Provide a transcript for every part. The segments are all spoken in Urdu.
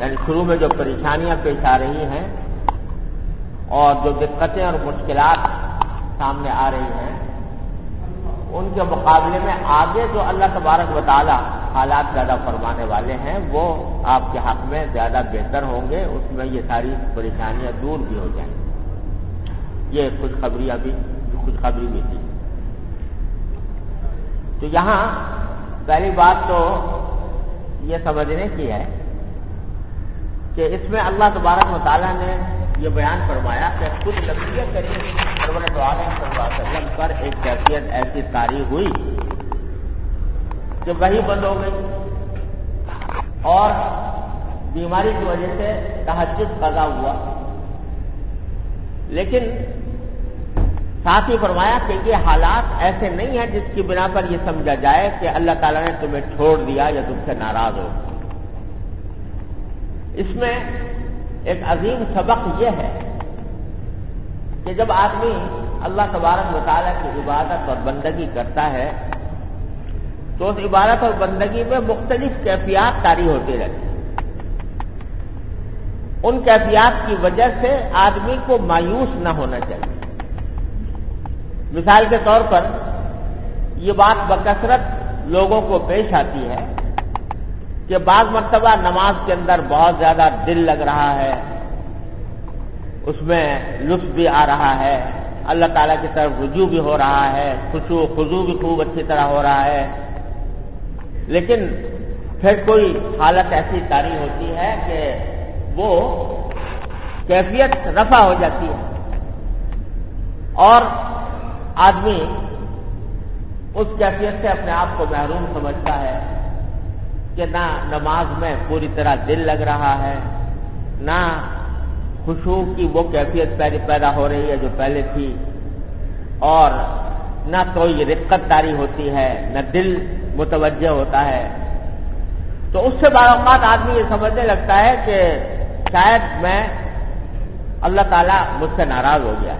یعنی شروع میں جو پریشانیاں پیش آ رہی ہیں اور جو دقتیں اور مشکلات سامنے آ رہی ہیں، ان کے مقابلے میں آگے جو اللہ تبارک و حالات زیادہ فرمانے والے ہیں، وہ آپ کے حق میں زیادہ بہتر ہوں گے، اس میں یہ ساری پریشانیاں دور بھی ہو جائیں۔ یہ خوشخبری ابھی خوشخبری بھی تھی۔ تو یہاں پہلی بات تو یہ سمجھنے کی ہے کہ اس میں اللہ تبارک مطالعہ نے یہ بیان فرمایا کہ خود لمبی سرور وسلم پر ایک کیفیت ایسی تاریخ ہوئی کہ وہی بند ہو گئی اور بیماری کی وجہ سے تحجد قضا ہوا۔ لیکن ساتھ ہی فرمایا کہ یہ حالات ایسے نہیں ہیں جس کی بنا پر یہ سمجھا جائے کہ اللہ تعالیٰ نے تمہیں چھوڑ دیا یا تم سے ناراض ہو۔ اس میں ایک عظیم سبق یہ ہے کہ جب آدمی اللہ تبارک مطالعہ کی عبادت اور بندگی کرتا ہے، تو اس عبادت اور بندگی میں مختلف کیفیات تاری ہوتی رہتی ان کیفیات کی وجہ سے آدمی کو مایوس نہ ہونا چاہیے۔ مثال کے طور پر یہ بات بکثرت لوگوں کو پیش آتی ہے کہ بعض مرتبہ نماز کے اندر بہت زیادہ دل لگ رہا ہے، اس میں لطف بھی آ رہا ہے، اللہ تعالیٰ کی طرف رجوع بھی ہو رہا ہے، خوشو خزو بھی خوب اچھی طرح ہو رہا ہے۔ لیکن پھر کوئی حالت ایسی تاری ہوتی ہے کہ وہ کیفیت رفع ہو جاتی ہے۔ اور آدمی اس کیفیت سے اپنے آپ کو محروم سمجھتا ہے۔ کہ نہ نماز میں پوری طرح دل لگ رہا ہے، نہ خوشبو کی وہ کیفیت پیدا ہو رہی ہے جو پہلے تھی، اور نہ کوئی رقت داری ہوتی ہے، نہ دل متوجہ ہوتا ہے۔ تو اس سے بعض اوقات آدمی یہ سمجھنے لگتا ہے کہ شاید میں اللہ تعالیٰ مجھ سے ناراض ہو گیا،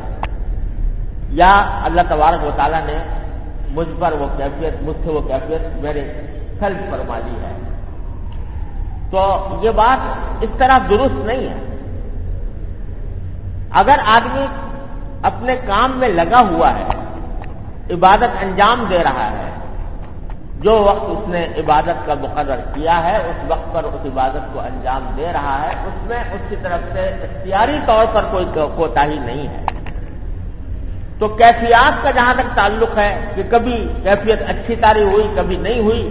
یا اللہ تبارک و تعالیٰ نے مجھ پر وہ کیفیت، مجھ سے وہ کیفیت میرے سلف فرما لی ہے۔ تو یہ بات اس طرح درست نہیں ہے۔ اگر آدمی اپنے کام میں لگا ہوا ہے، عبادت انجام دے رہا ہے، جو وقت اس نے عبادت کا مقرر کیا ہے، اس وقت پر اس عبادت کو انجام دے رہا ہے، اس میں اس کی طرف سے اختیاری طور پر کوئی کوتا ہی نہیں ہے۔ تو کیفیات کا جہاں تک تعلق ہے کہ کبھی کیفیت اچھی تاری ہوئی، کبھی نہیں ہوئی،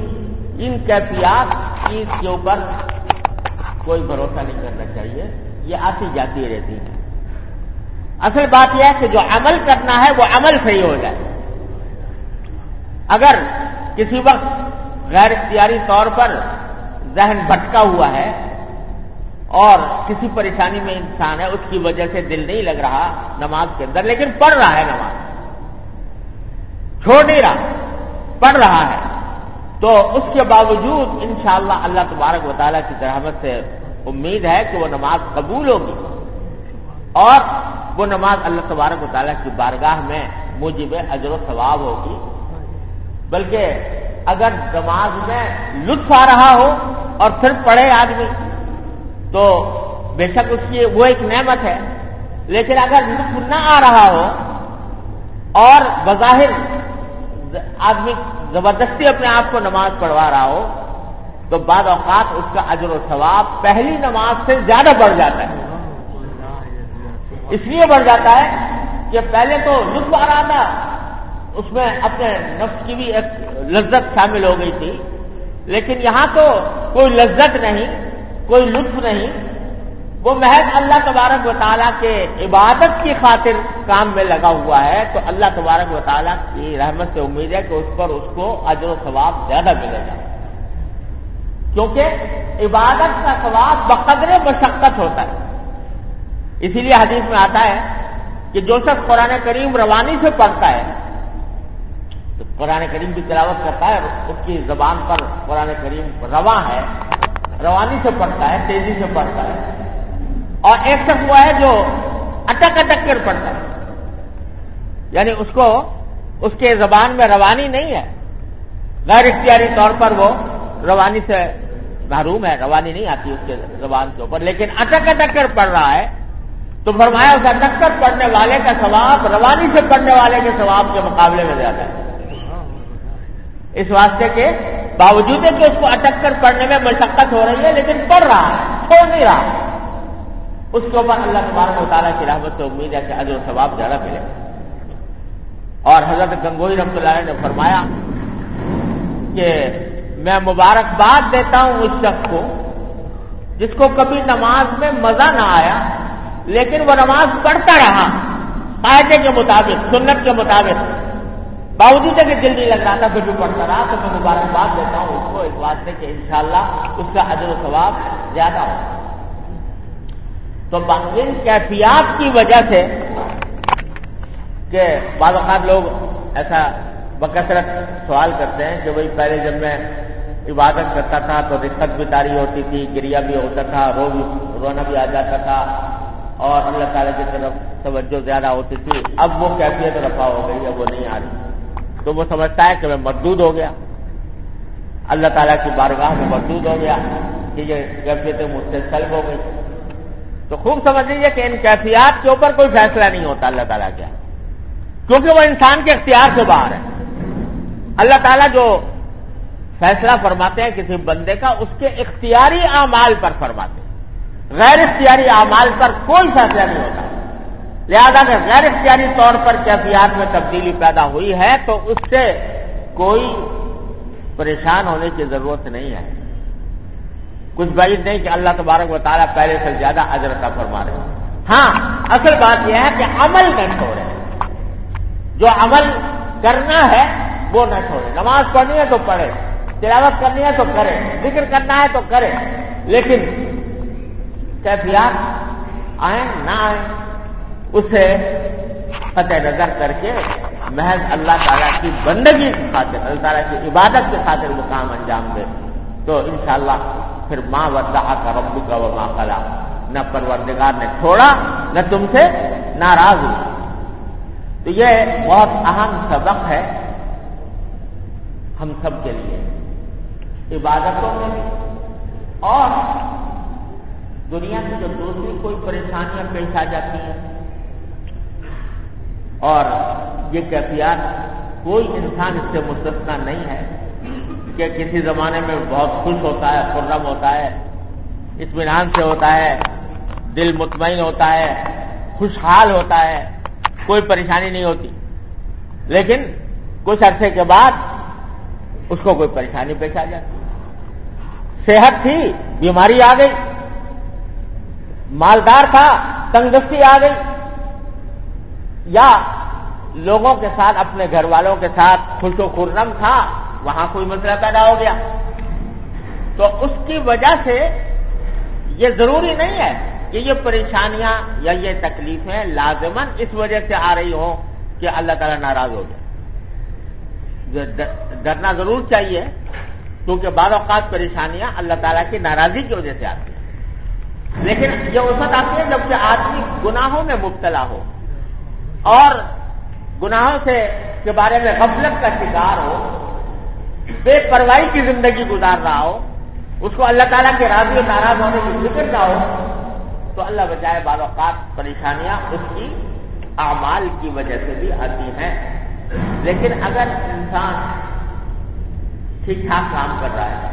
ان کیفیات چیز کے اوپر کوئی بھروسہ نہیں کرنا چاہیے، یہ آتی جاتی رہتی ہے اصل بات یہ ہے کہ جو عمل کرنا ہے، وہ عمل صحیح ہو جائے۔ اگر کسی وقت غیر اختیاری طور پر ذہن بھٹکا ہوا ہے اور کسی پریشانی میں انسان ہے، اس کی وجہ سے دل نہیں لگ رہا نماز کے اندر، لیکن پڑھ رہا ہے نماز۔ چھوڑ نہیں رہا، پڑھ رہا ہے۔ تو اس کے باوجود انشاءاللہ اللہ تبارک و تعالیٰ کی رحمت سے امید ہے کہ وہ نماز قبول ہوگی اور وہ نماز اللہ تبارک و تعالیٰ کی بارگاہ میں موجب اجر و ثواب ہوگی بلکہ اگر نماز میں لطف آ رہا ہو اور پھر پڑھے آدمی تو بے شک اس کی وہ ایک نعمت ہے لیکن اگر لطف نہ آ رہا ہو اور بظاہر آدمی زبردستی اپنے آپ کو نماز پڑھوا رہا ہو، تو بعض اوقات اس کا اجر و ثواب پہلی نماز سے زیادہ بڑھ جاتا ہے۔ اس لیے بڑھ جاتا ہے کہ پہلے تو لطف آ رہا تھا، اس میں اپنے نفس کی بھی ایک لذت شامل ہو گئی تھی، لیکن یہاں تو کوئی لذت نہیں، کوئی لطف نہیں۔ وہ محض اللہ تبارک و تعالیٰ کے عبادت کی خاطر کام میں لگا ہوا ہے، تو اللہ تبارک و تعالیٰ کی رحمت سے امید ہے کہ اس پر اس کو اجر و ثواب زیادہ ملے گا۔ کیونکہ عبادت کا ثواب بقدر مشقت ہوتا ہے۔ اسی لیے حدیث میں آتا ہے کہ جو شخص قرآن کریم روانی سے پڑھتا ہے، تو قرآن کریم کی تلاوت کرتا ہے اس کی زبان پر قرآن کریم رواں ہے، روانی سے پڑھتا ہے، تیزی سے پڑھتا ہے۔ اور ایک شخص ہوا ہے جو اٹک اٹک کر پڑھتا ہے۔ یعنی اس کو اس کے زبان میں روانی نہیں ہے۔ غیر اختیاری طور پر وہ روانی سے محروم ہے، روانی نہیں آتی اس کے زبان کے اوپر۔ لیکن اٹک اٹک کر پڑھ رہا ہے۔ تو فرمایا اس اٹک کر پڑھنے والے کا ثواب، روانی سے پڑھنے والے کے ثواب کے مقابلے میں زیادہ ہے۔ اس واسطے کے باوجود ہے کہ اس کو اٹک کر پڑھنے میں مشقت ہو رہی ہے، لیکن پڑھ رہا ہے چھوڑ نہیں رہا۔ اس کے اوپر اللہ تبارک و تعالیٰ کی رحمت سے امید ہے کہ و ثواب زیادہ ملے۔ اور حضرت گنگوئی رحمۃ اللہ نے فرمایا کہ میں مبارکباد دیتا ہوں اس شخص کو جس کو کبھی نماز میں مزہ نہ آیا، لیکن وہ نماز پڑھتا رہا۔ قاعدے کے مطابق، سنت کے مطابق۔ باوجود کہ دل نہیں لگ رہا تھا پھر بھی پڑھتا رہا، تو میں مبارکباد دیتا ہوں اس کو، اس واسطے کہ انشاءاللہ اس کا حضر و ثواب زیادہ ہو تو ان کیفیات کی وجہ سے کہ بعض اوقات لوگ ایسا بکثرت سوال کرتے ہیں کہ بھائی پہلے جب میں عبادت کرتا تھا تو رقت بھی تاری ہوتی تھی، گریا بھی ہوتا تھا، رو بھی، رونا بھی آ جاتا تھا اور اللہ تعالیٰ کی طرف توجہ زیادہ ہوتی تھی۔ اب وہ کیفیت رفا ہو گئی ہے، وہ نہیں آ رہی۔ تو وہ سمجھتا ہے کہ میں مردود ہو گیا۔ اللہ تعالیٰ کی بارگاہ میں مردود ہو گیا کہ یہ کیفیت مجھ سے سلب ہو گئی۔ تو خوب سمجھ لیجیے کہ ان کیفیات کے اوپر کوئی فیصلہ نہیں ہوتا، اللہ تعالیٰ کیا؟ کیونکہ وہ انسان کے اختیار سے باہر ہے اللہ تعالیٰ جو فیصلہ فرماتے ہیں کسی بندے کا، اس کے اختیاری اعمال پر فرماتے ہیں۔ غیر اختیاری اعمال پر کوئی فیصلہ نہیں ہوتا۔ لہذا اگر غیر اختیاری طور پر کیفیات میں تبدیلی پیدا ہوئی ہے، تو اس سے کوئی پریشان ہونے کی ضرورت نہیں ہے۔ کچھ بعید نہیں کہ اللہ تبارک و تعالیٰ پہلے سے زیادہ اجرتا فرما رہے ہیں ہاں اصل بات یہ ہے کہ عمل نہ چھوڑے۔ جو عمل کرنا ہے، وہ نہ چھوڑے۔ نماز پڑھنی ہے تو پڑھے، تلاوت کرنی ہے تو کرے، ذکر کرنا ہے تو کرے۔ لیکن کیفیات آئیں، نہ آئیں، اسے قطع نظر کر کے محض اللہ تعالیٰ کی بندگی کی خاطر، اللہ تعالیٰ کی عبادت کی خاطر وہ کام انجام دے۔ تو انشاءاللہ پھر ماں ودا کا ربو کا وہ ماں کلا نہ پروردگار نے چھوڑا، نہ تم سے ناراض ہوا۔ تو یہ بہت اہم سبق ہے ہم سب کے لیے۔ عبادتوں میں اور دنیا کی جو دوسری کوئی پریشانیاں پیش آ جاتی ہیں۔ اور یہ کیفیات کوئی انسان اس سے مستثنا نہیں ہے۔ کہ کسی زمانے میں بہت خوش ہوتا ہے، خرم ہوتا ہے، اطمینان سے ہوتا ہے، دل مطمئن ہوتا ہے، خوشحال ہوتا ہے، کوئی پریشانی نہیں ہوتی۔ لیکن کچھ عرصے کے بعد اس کو کوئی پریشانی پیش آ جاتی۔ صحت تھی، بیماری آ گئی۔ مالدار تھا، تندرستی آ گئی۔ یا لوگوں کے ساتھ، اپنے گھر والوں کے ساتھ خوش و خرم تھا۔ وہاں کوئی مسئلہ پیدا ہو گیا۔ تو اس کی وجہ سے یہ ضروری نہیں ہے کہ یہ پریشانیاں یا یہ تکلیفیں لازمن اس وجہ سے آ رہی ہوں کہ اللہ تعالیٰ ناراض ہو جائے ڈرنا ضرور چاہیے، کیونکہ بعض اوقات پریشانیاں اللہ تعالیٰ کی ناراضی کی وجہ سے آتی ہیں۔ لیکن یہ اس وقت آتی ہے جبکہ آدمی گناہوں میں مبتلا ہو اور گناہوں سے کے بارے میں غفلت کا شکار ہو۔ بے پرواہی کی زندگی گزار رہا ہو، اس کو اللہ تعالیٰ کے راضی و ناراض ہونے کی فکر نہ ہو، تو اللہ بچائے بعض اوقات پریشانیاں اس کی اعمال کی وجہ سے بھی آتی ہیں۔ لیکن اگر انسان ٹھیک ٹھاک کام کر رہا ہے،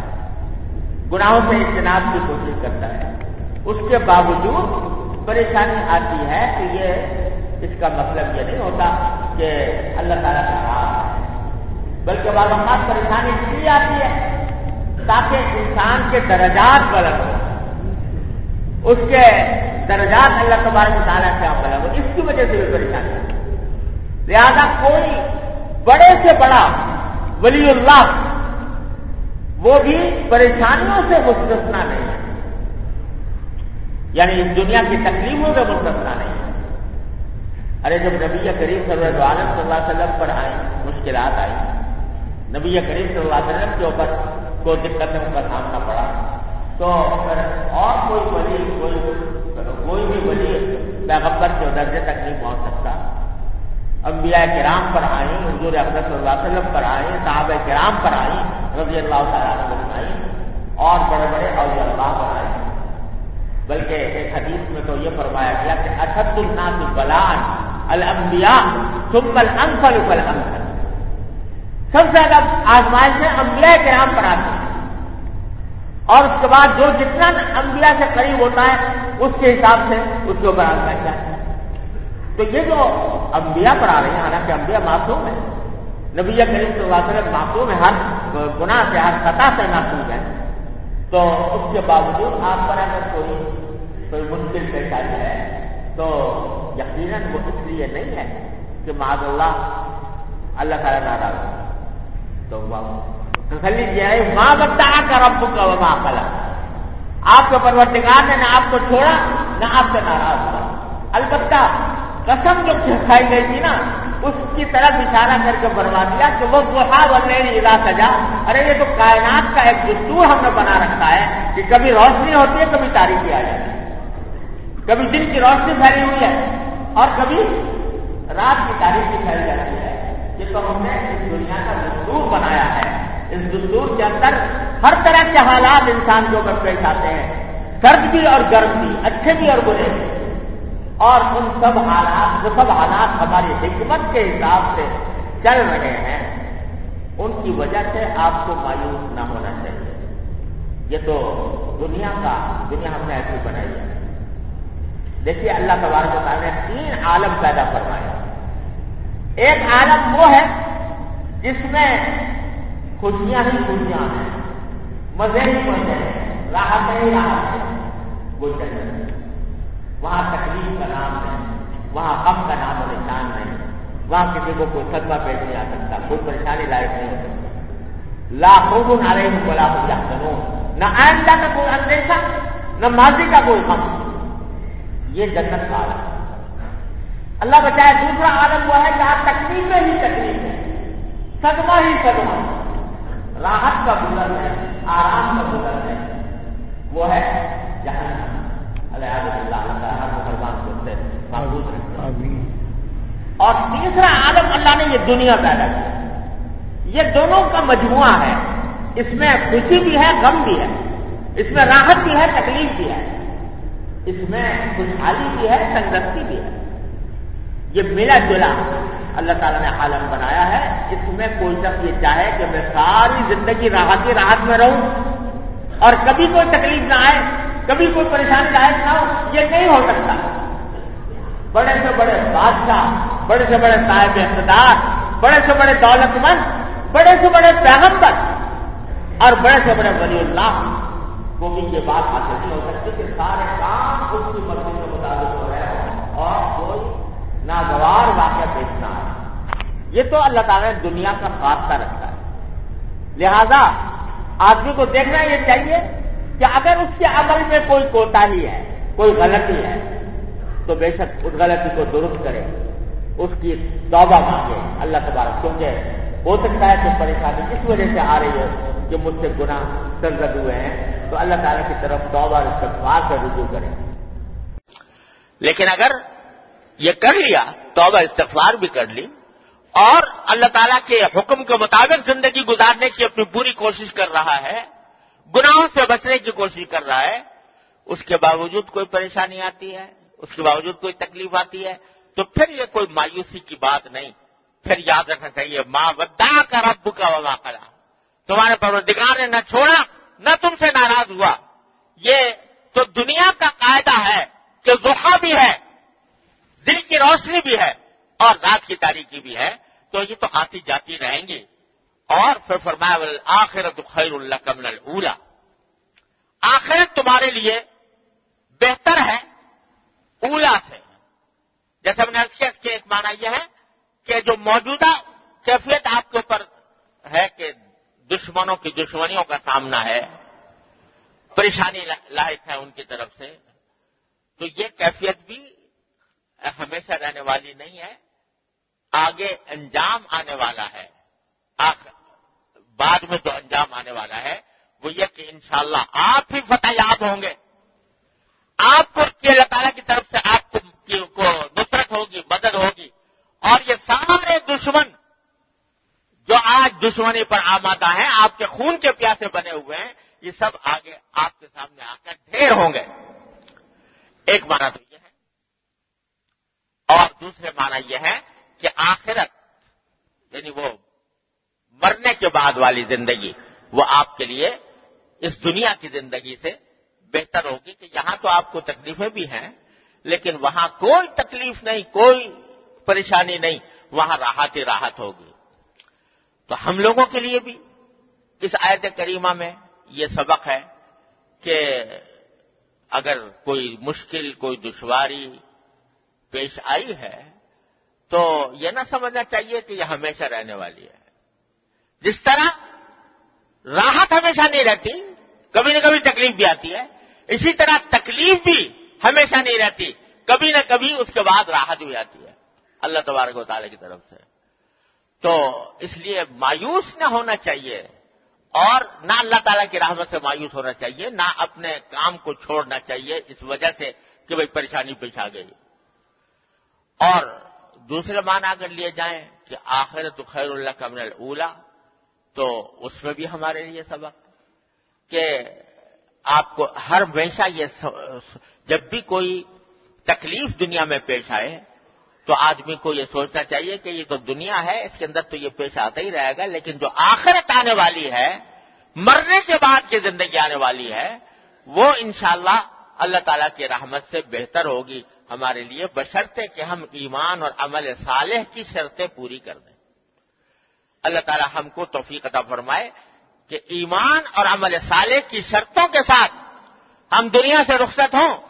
گناہوں سے اجتناب کی کوشش کرتا ہے، اس کے باوجود پریشانی آتی ہے کہ یہ اس کا مطلب یہ نہیں ہوتا کہ اللہ تعالیٰ کا ہاتھ بلکہ بعض اوقات پریشانی اس لیے آتی ہے تاکہ انسان کے درجات بلند ہو اس کے درجات اللہ تبارک تعالیٰ سے آپ ہاں بلند ہو اس کی وجہ سے بھی پریشانی آتی لہذا کوئی بڑے سے بڑا ولی اللہ وہ بھی پریشانیوں سے مستثنا نہیں ہے۔ یعنی اس دنیا کی تکلیفوں سے مستثنا نہیں ہے۔ ارے جب نبی کریم صلی اللہ علیہ وسلم پر آئے مشکلات آئی نبی کریم صلی اللہ علیہ وسلم کے اوپر کوئی دقت کا سامنا پڑا۔ تو پھر اور کوئی ولی، کوئی کوئی بھی ولی پیغمبر کے درجے تک نہیں پہنچ سکتا، انبیاء کرام پر آئی حضور اکبر صلی اللہ علیہ وسلم پر آئے صحابہ کرام پر آئی رضی اللہ تعالیٰ آئی اور بڑے بڑے اولیاء اللہ بنائے بلکہ ایک حدیث میں تو یہ فرمایا گیا کہ اچھد الناس بلان الانبیاء ثم الانفل فالانفل۔ سب سے زیادہ آزمائشیں انبیاء کے نام پر آتی ہیں۔ اور اس کے بعد جو جتنا انبیاء سے قریب ہوتا ہے، اس کے حساب سے اس کے اوپر آزمائش ہے۔ تو یہ جو انبیاء پر آ رہے ہیں، حالانکہ انبیاء معصوم ہے نبی کریم صلی اللہ علیہ وسلم معصوم ہے ہر گناہ سے، ہر خطا سے معصوم ہے تو اس کے باوجود آپ پر اگر کوئی کوئی مشکل پیش آئی ہے، تو یقیناً وہ اس لیے نہیں ہے کہ معذ اللہ اللہ تعالیٰ ناراض تو تسلی کیا ہے ماں بتا کر رب کا وما کلا آپ کے پرورتگار نے نہ آپ کو چھوڑا، نہ آپ سے ناراض ہوا. البتہ قسم جو کھائی گئی تھی نا، اس کی طرف اشارہ کر کے فرما دیا کہ وہ گوہا بننے ادا سجا. ارے، یہ تو کائنات کا ایک دستور ہم نے بنا رکھا ہے کہ کبھی روشنی ہوتی ہے، کبھی تاریخی آ جاتی ہے. کبھی دن کی روشنی پھیلی ہوئی ہے اور کبھی رات کی تاریخی پھیل جاتی ہے. یہ تو ہم نے اس دنیا کا بنایا ہے۔ اس دستور کے اندر ہر طرح کے حالات انسان کے اوپر پیش آتے ہیں۔ سرد بھی اور گرم بھی، اچھے بھی اور برے بھی۔ اور ان سب حالات وہ سب حالات ہماری حکمت کے حساب سے چل رہے ہیں، ان کی وجہ سے آپ کو مایوس نہ ہونا چاہیے۔ یہ تو دنیا کا، دنیا ہم نے ایسی بنائی ہے۔ دیکھیے اللہ تبارک تعالیٰ نے تین عالم پیدا کروایا ایک عالم وہ ہے جس میں خوشیاں ہی خوشیاں ہیں۔ مزے ہی مزے ہیں۔ راحت ہی راحت ہے۔ وہ جنت وہاں تکلیف کا نام ہے۔ وہاں غم کا نام اور نشان نہیں۔ وہاں کسی کو کوئی صدمہ پیش نہیں آ سکتا۔ کوئی پریشانی لائق نہیں ہو سکتی لاکھوں نہ رہے ہوں بلا ہو جا نہ آئندہ کا کوئی اندیشہ، نہ ماضی کا کوئی غم۔ یہ جنت کا عالم اللہ بچائے دوسرا عالم وہ ہے جہاں تکلیف میں ہی تکلیف ہے صدمہ ہی صدمہ۔ راحت کا گزر ہے آرام کا گزر ہے۔ وہ ہے جہاں اللہ اللہ ہر مسلمان سے محبوب رکھتے اور تیسرا عالم اللہ نے یہ دنیا پیدا کیا۔ یہ دونوں کا مجموعہ ہے۔ اس میں خوشی بھی ہے غم بھی ہے۔ اس میں راحت بھی ہے تکلیف بھی ہے۔ اس میں خوشحالی بھی ہے تندرستی بھی ہے۔ یہ ملا جلا اللہ تعالیٰ نے عالم بنایا ہے اس میں کوئی شخص یہ چاہے کہ میں ساری زندگی راحت ہی راحت میں رہوں اور کبھی کوئی تکلیف نہ آئے، کبھی کوئی پریشانی لاحق نہ ہو یہ نہیں ہو سکتا۔ بڑے سے بڑے بادشاہ، بڑے سے بڑے صاحب اقتدار، بڑے سے بڑے دولت مند، بڑے سے بڑے پیغمبر اور بڑے سے بڑے ولی اللہ کو بھی یہ بات حاصل نہیں ہو سکتی کہ سارے کام اس کی مرضی کے مطابق ہو رہے ہوں اور ناگوار واقعہ بیچنا ہے۔ یہ تو اللہ تعالیٰ نے دنیا کا خاصہ رکھا ہے۔ لہذا آدمی کو دیکھنا یہ چاہیے کہ اگر اس کے عمل میں کوئی کوتا ہی ہے، کوئی غلطی ہے، تو بے شک اس غلطی کو درست کرے، اس کی توبہ مانگے۔ اللہ تبارک کیونکہ ہو سکتا ہے کہ پریشانی اس وجہ سے آ رہی ہو کہ مجھ سے گناہ سرزد ہوئے ہیں۔ تو اللہ تعالیٰ کی طرف توبہ استغفار سے رجوع کرے۔ لیکن اگر یہ کر لیا، توبہ استغفار بھی کر لی۔ اور اللہ تعالیٰ کے حکم کے مطابق زندگی گزارنے کی اپنی پوری کوشش کر رہا ہے، گناہوں سے بچنے کی کوشش کر رہا ہے۔ اس کے باوجود کوئی پریشانی آتی ہے، اس کے باوجود کوئی تکلیف آتی ہے، تو پھر یہ کوئی مایوسی کی بات نہیں۔ پھر یاد رکھنا چاہیے ماں ودا کا رب کا وبا کرا تمہارے پروردگار نے نہ چھوڑا، نہ تم سے ناراض ہوا۔ یہ تو دنیا کا قاعدہ ہے کہ زخا بھی ہے۔ دل کی روشنی بھی ہے اور رات کی تاریخی بھی ہے، تو یہ تو آتی جاتی رہیں گی۔ اور پھر فرمایا آخرت خیر اللہ کمل اولا آخرت تمہارے لیے بہتر ہے، اولا سے۔ جیسے ہم نے ارشیت کے ایک معنی یہ ہے کہ جو موجودہ کیفیت آپ کے اوپر ہے کہ دشمنوں کی دشمنیوں کا سامنا ہے، پریشانی لاحق ہے ان کی طرف سے، تو یہ کیفیت بھی ہمیشہ رہنے والی نہیں ہے، آگے انجام آنے والا ہے۔ بعد میں جو انجام آنے والا ہے، وہ یہ کہ انشاءاللہ آپ ہی فتح یاب ہوں گے۔ آپ کو اللہ تعالیٰ کی طرف سے آپ کو نصرت ہوگی، مدد ہوگی۔ اور یہ سارے دشمن جو آج دشمنی پر آمادہ ہیں، آپ کے خون کے پیاسے بنے ہوئے ہیں، یہ سب آگے آپ کے سامنے آ کر ڈھیر ہوں گے۔ ایک معنی تو یہ ہے دوسرے معنی یہ ہے کہ آخرت یعنی وہ مرنے کے بعد والی زندگی، وہ آپ کے لیے اس دنیا کی زندگی سے بہتر ہوگی کہ یہاں تو آپ کو تکلیفیں بھی ہیں، لیکن وہاں کوئی تکلیف نہیں، کوئی پریشانی نہیں، وہاں راحت ہی راحت ہوگی۔ تو ہم لوگوں کے لیے بھی اس آیت کریمہ میں یہ سبق ہے کہ اگر کوئی مشکل، کوئی دشواری پیش آئی ہے، تو یہ نہ سمجھنا چاہیے کہ یہ ہمیشہ رہنے والی ہے۔ جس طرح راحت ہمیشہ نہیں رہتی، کبھی نہ کبھی تکلیف بھی آتی ہے، اسی طرح تکلیف بھی ہمیشہ نہیں رہتی، کبھی نہ کبھی اس کے بعد راحت بھی آتی ہے۔ اللہ تبارک و تعالی کی طرف سے۔ تو اس لیے مایوس نہ ہونا چاہیے، اور نہ اللہ تعالیٰ کی رحمت سے مایوس ہونا چاہیے، نہ اپنے کام کو چھوڑنا چاہیے، اس وجہ سے کہ بھائی پریشانی پیش آ گئی۔ اور دوسرے معنی اگر لیے جائیں کہ آخر تو خیر اللہ کا من اولا تو اس میں بھی ہمارے لیے سبق کہ آپ کو ہر ہمیشہ یہ جب بھی کوئی تکلیف دنیا میں پیش آئے، تو آدمی کو یہ سوچنا چاہیے کہ یہ تو دنیا ہے، اس کے اندر تو یہ پیش آتا ہی رہے گا، لیکن جو آخرت آنے والی ہے، مرنے کے بعد کی زندگی آنے والی ہے، وہ انشاءاللہ اللہ تعالیٰ کی رحمت سے بہتر ہوگی۔ ہمارے لیے بشرطے کہ ہم ایمان اور عمل صالح کی شرطیں پوری کر دیں۔ اللہ تعالیٰ ہم کو توفیق عطا فرمائے کہ ایمان اور عمل صالح کی شرطوں کے ساتھ ہم دنیا سے رخصت ہوں،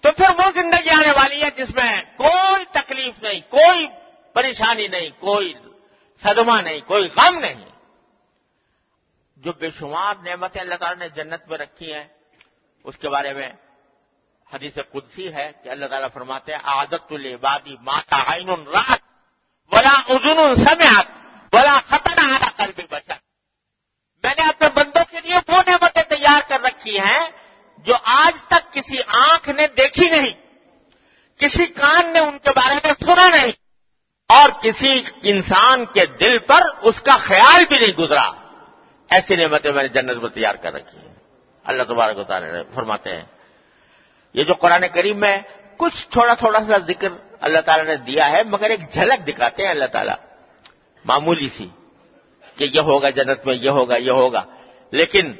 تو پھر وہ زندگی آنے والی ہے جس میں کوئی تکلیف نہیں، کوئی پریشانی نہیں، کوئی صدمہ نہیں، کوئی غم نہیں۔ جو بے شمار نعمتیں اللہ تعالیٰ نے جنت میں رکھی ہیں، اس کے بارے میں حدیث قدسی ہے کہ اللہ تعالیٰ فرماتے ہیں، عادت العبادی ماتا عین رات بلا ادن سمیات بلا خطر آدھا کر بھی بچا میں نے اپنے بندوں کے لیے وہ نعمتیں تیار کر رکھی ہیں جو آج تک کسی آنکھ نے دیکھی نہیں، کسی کان نے ان کے بارے میں سنا نہیں، اور کسی انسان کے دل پر اس کا خیال بھی نہیں گزرا۔ ایسی نعمتیں میں نے جنت میں تیار کر رکھی ہیں۔ اللہ تبارک و تعالی فرماتے ہیں یہ جو قرآن کریم میں کچھ تھوڑا تھوڑا سا ذکر اللہ تعالیٰ نے دیا ہے، مگر ایک جھلک دکھاتے ہیں اللہ تعالیٰ۔ معمولی سی کہ یہ ہوگا جنت میں، یہ ہوگا یہ ہوگا۔ لیکن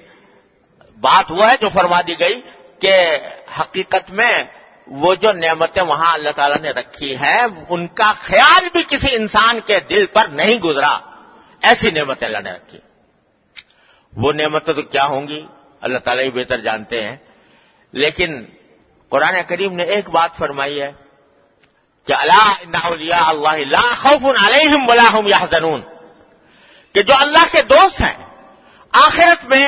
بات وہ ہے جو فرما دی گئی کہ حقیقت میں وہ جو نعمتیں وہاں اللہ تعالیٰ نے رکھی ہیں، ان کا خیال بھی کسی انسان کے دل پر نہیں گزرا۔ ایسی نعمتیں اللہ نے رکھی۔ وہ نعمتیں تو کیا ہوں گی؟ اللہ تعالیٰ ہی بہتر جانتے ہیں۔ لیکن قرآن کریم نے ایک بات فرمائی ہے کہ اللہ اللہ خوف علیہم ولا هم يحزنون کہ جو اللہ کے دوست ہیں، آخرت میں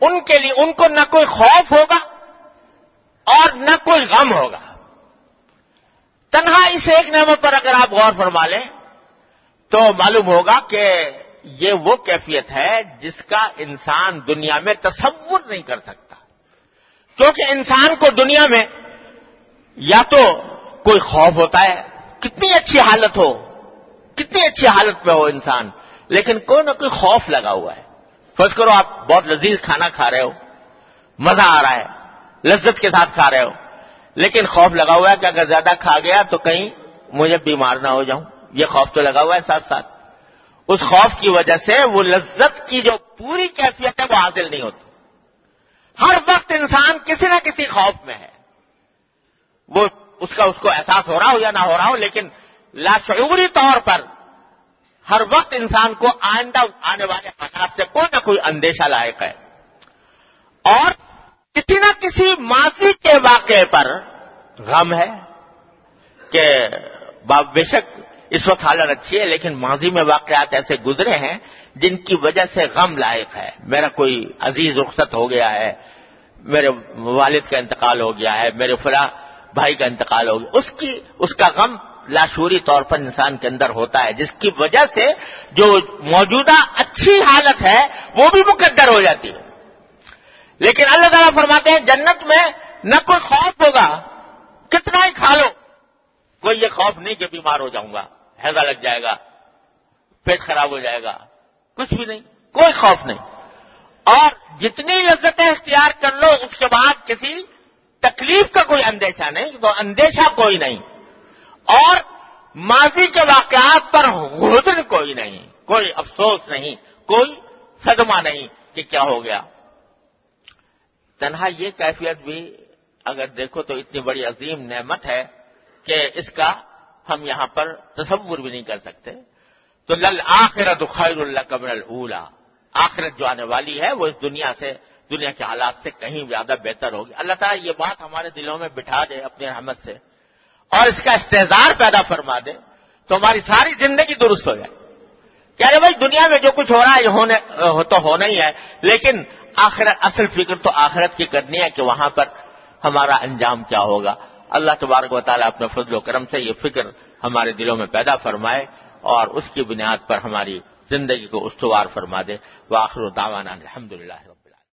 ان کے لیے، ان کو نہ کوئی خوف ہوگا اور نہ کوئی غم ہوگا۔ تنہا اس ایک نعمت پر اگر آپ غور فرما لیں، تو معلوم ہوگا کہ یہ وہ کیفیت ہے جس کا انسان دنیا میں تصور نہیں کر سکتا۔ کیونکہ انسان کو دنیا میں یا تو کوئی خوف ہوتا ہے، کتنی اچھی حالت ہو، کتنی اچھی حالت میں ہو انسان، لیکن کوئی نہ کوئی خوف لگا ہوا ہے۔ فرض کرو آپ بہت لذیذ کھانا کھا رہے ہو، مزہ آ رہا ہے، لذت کے ساتھ کھا رہے ہو، لیکن خوف لگا ہوا ہے کہ اگر زیادہ کھا گیا تو کہیں مجھے بیمار نہ ہو جاؤں۔ یہ خوف تو لگا ہوا ہے ساتھ ساتھ۔ اس خوف کی وجہ سے وہ لذت کی جو پوری کیفیت ہے وہ حاصل نہیں ہوتی۔ ہر وقت انسان کسی نہ کسی خوف میں ہے۔ وہ اس کا اس کو احساس ہو رہا ہو یا نہ ہو رہا ہو، لیکن لاشعوری طور پر ہر وقت انسان کو آئندہ آنے والے حالات سے کوئی نہ کوئی اندیشہ لائق ہے۔ اور کسی نہ کسی ماضی کے واقعے پر غم ہے کہ بے شک اس وقت حالت اچھی ہے، لیکن ماضی میں واقعات ایسے گزرے ہیں جن کی وجہ سے غم لائق ہے۔ میرا کوئی عزیز رخصت ہو گیا ہے، میرے والد کا انتقال ہو گیا ہے، میرے فلاں بھائی کا انتقال ہو گیا۔ اس کی، اس کا غم لاشوری طور پر انسان کے اندر ہوتا ہے، جس کی وجہ سے جو موجودہ اچھی حالت ہے، وہ بھی مقدر ہو جاتی ہے۔ لیکن اللہ تعالیٰ فرماتے ہیں، جنت میں نہ کوئی خوف ہوگا، کتنا ہی کھا لو، کوئی یہ خوف نہیں کہ بیمار ہو جاؤں گا حیضہ لگ جائے گا، پیٹ خراب ہو جائے گا، کچھ بھی نہیں، کوئی خوف نہیں۔ اور جتنی لذتیں اختیار کر لو، اس کے بعد کسی تکلیف کا کوئی اندیشہ نہیں تو اندیشہ کوئی نہیں۔ اور ماضی کے واقعات پر غدن کوئی نہیں، کوئی افسوس نہیں، کوئی صدمہ نہیں کہ کیا ہو گیا۔ تنہا یہ کیفیت بھی اگر دیکھو تو اتنی بڑی عظیم نعمت ہے کہ اس کا ہم یہاں پر تصور بھی نہیں کر سکتے۔ تو لل آخرت خیر اللہ قبر اللہ آخرت جو آنے والی ہے وہ اس دنیا سے دنیا کے حالات سے کہیں زیادہ بہتر ہوگی۔ اللہ تعالیٰ یہ بات ہمارے دلوں میں بٹھا دے اپنی رحمت سے اور اس کا استحدار پیدا فرما دے تو ہماری ساری زندگی درست ہو جائے۔ کہہ رہے بھائی دنیا میں جو کچھ ہو رہا ہے ہونے تو ہونا ہی ہے، لیکن آخرت، اصل فکر تو آخرت کی کرنی ہے کہ وہاں پر ہمارا انجام کیا ہوگا۔ اللہ تبارک و تعالیٰ اپنے فضل و کرم سے یہ فکر ہمارے دلوں میں پیدا فرمائے اور اس کی بنیاد پر ہماری زندگی کو استوار فرما دے۔ وہ آخر و داوانہ الحمد للہ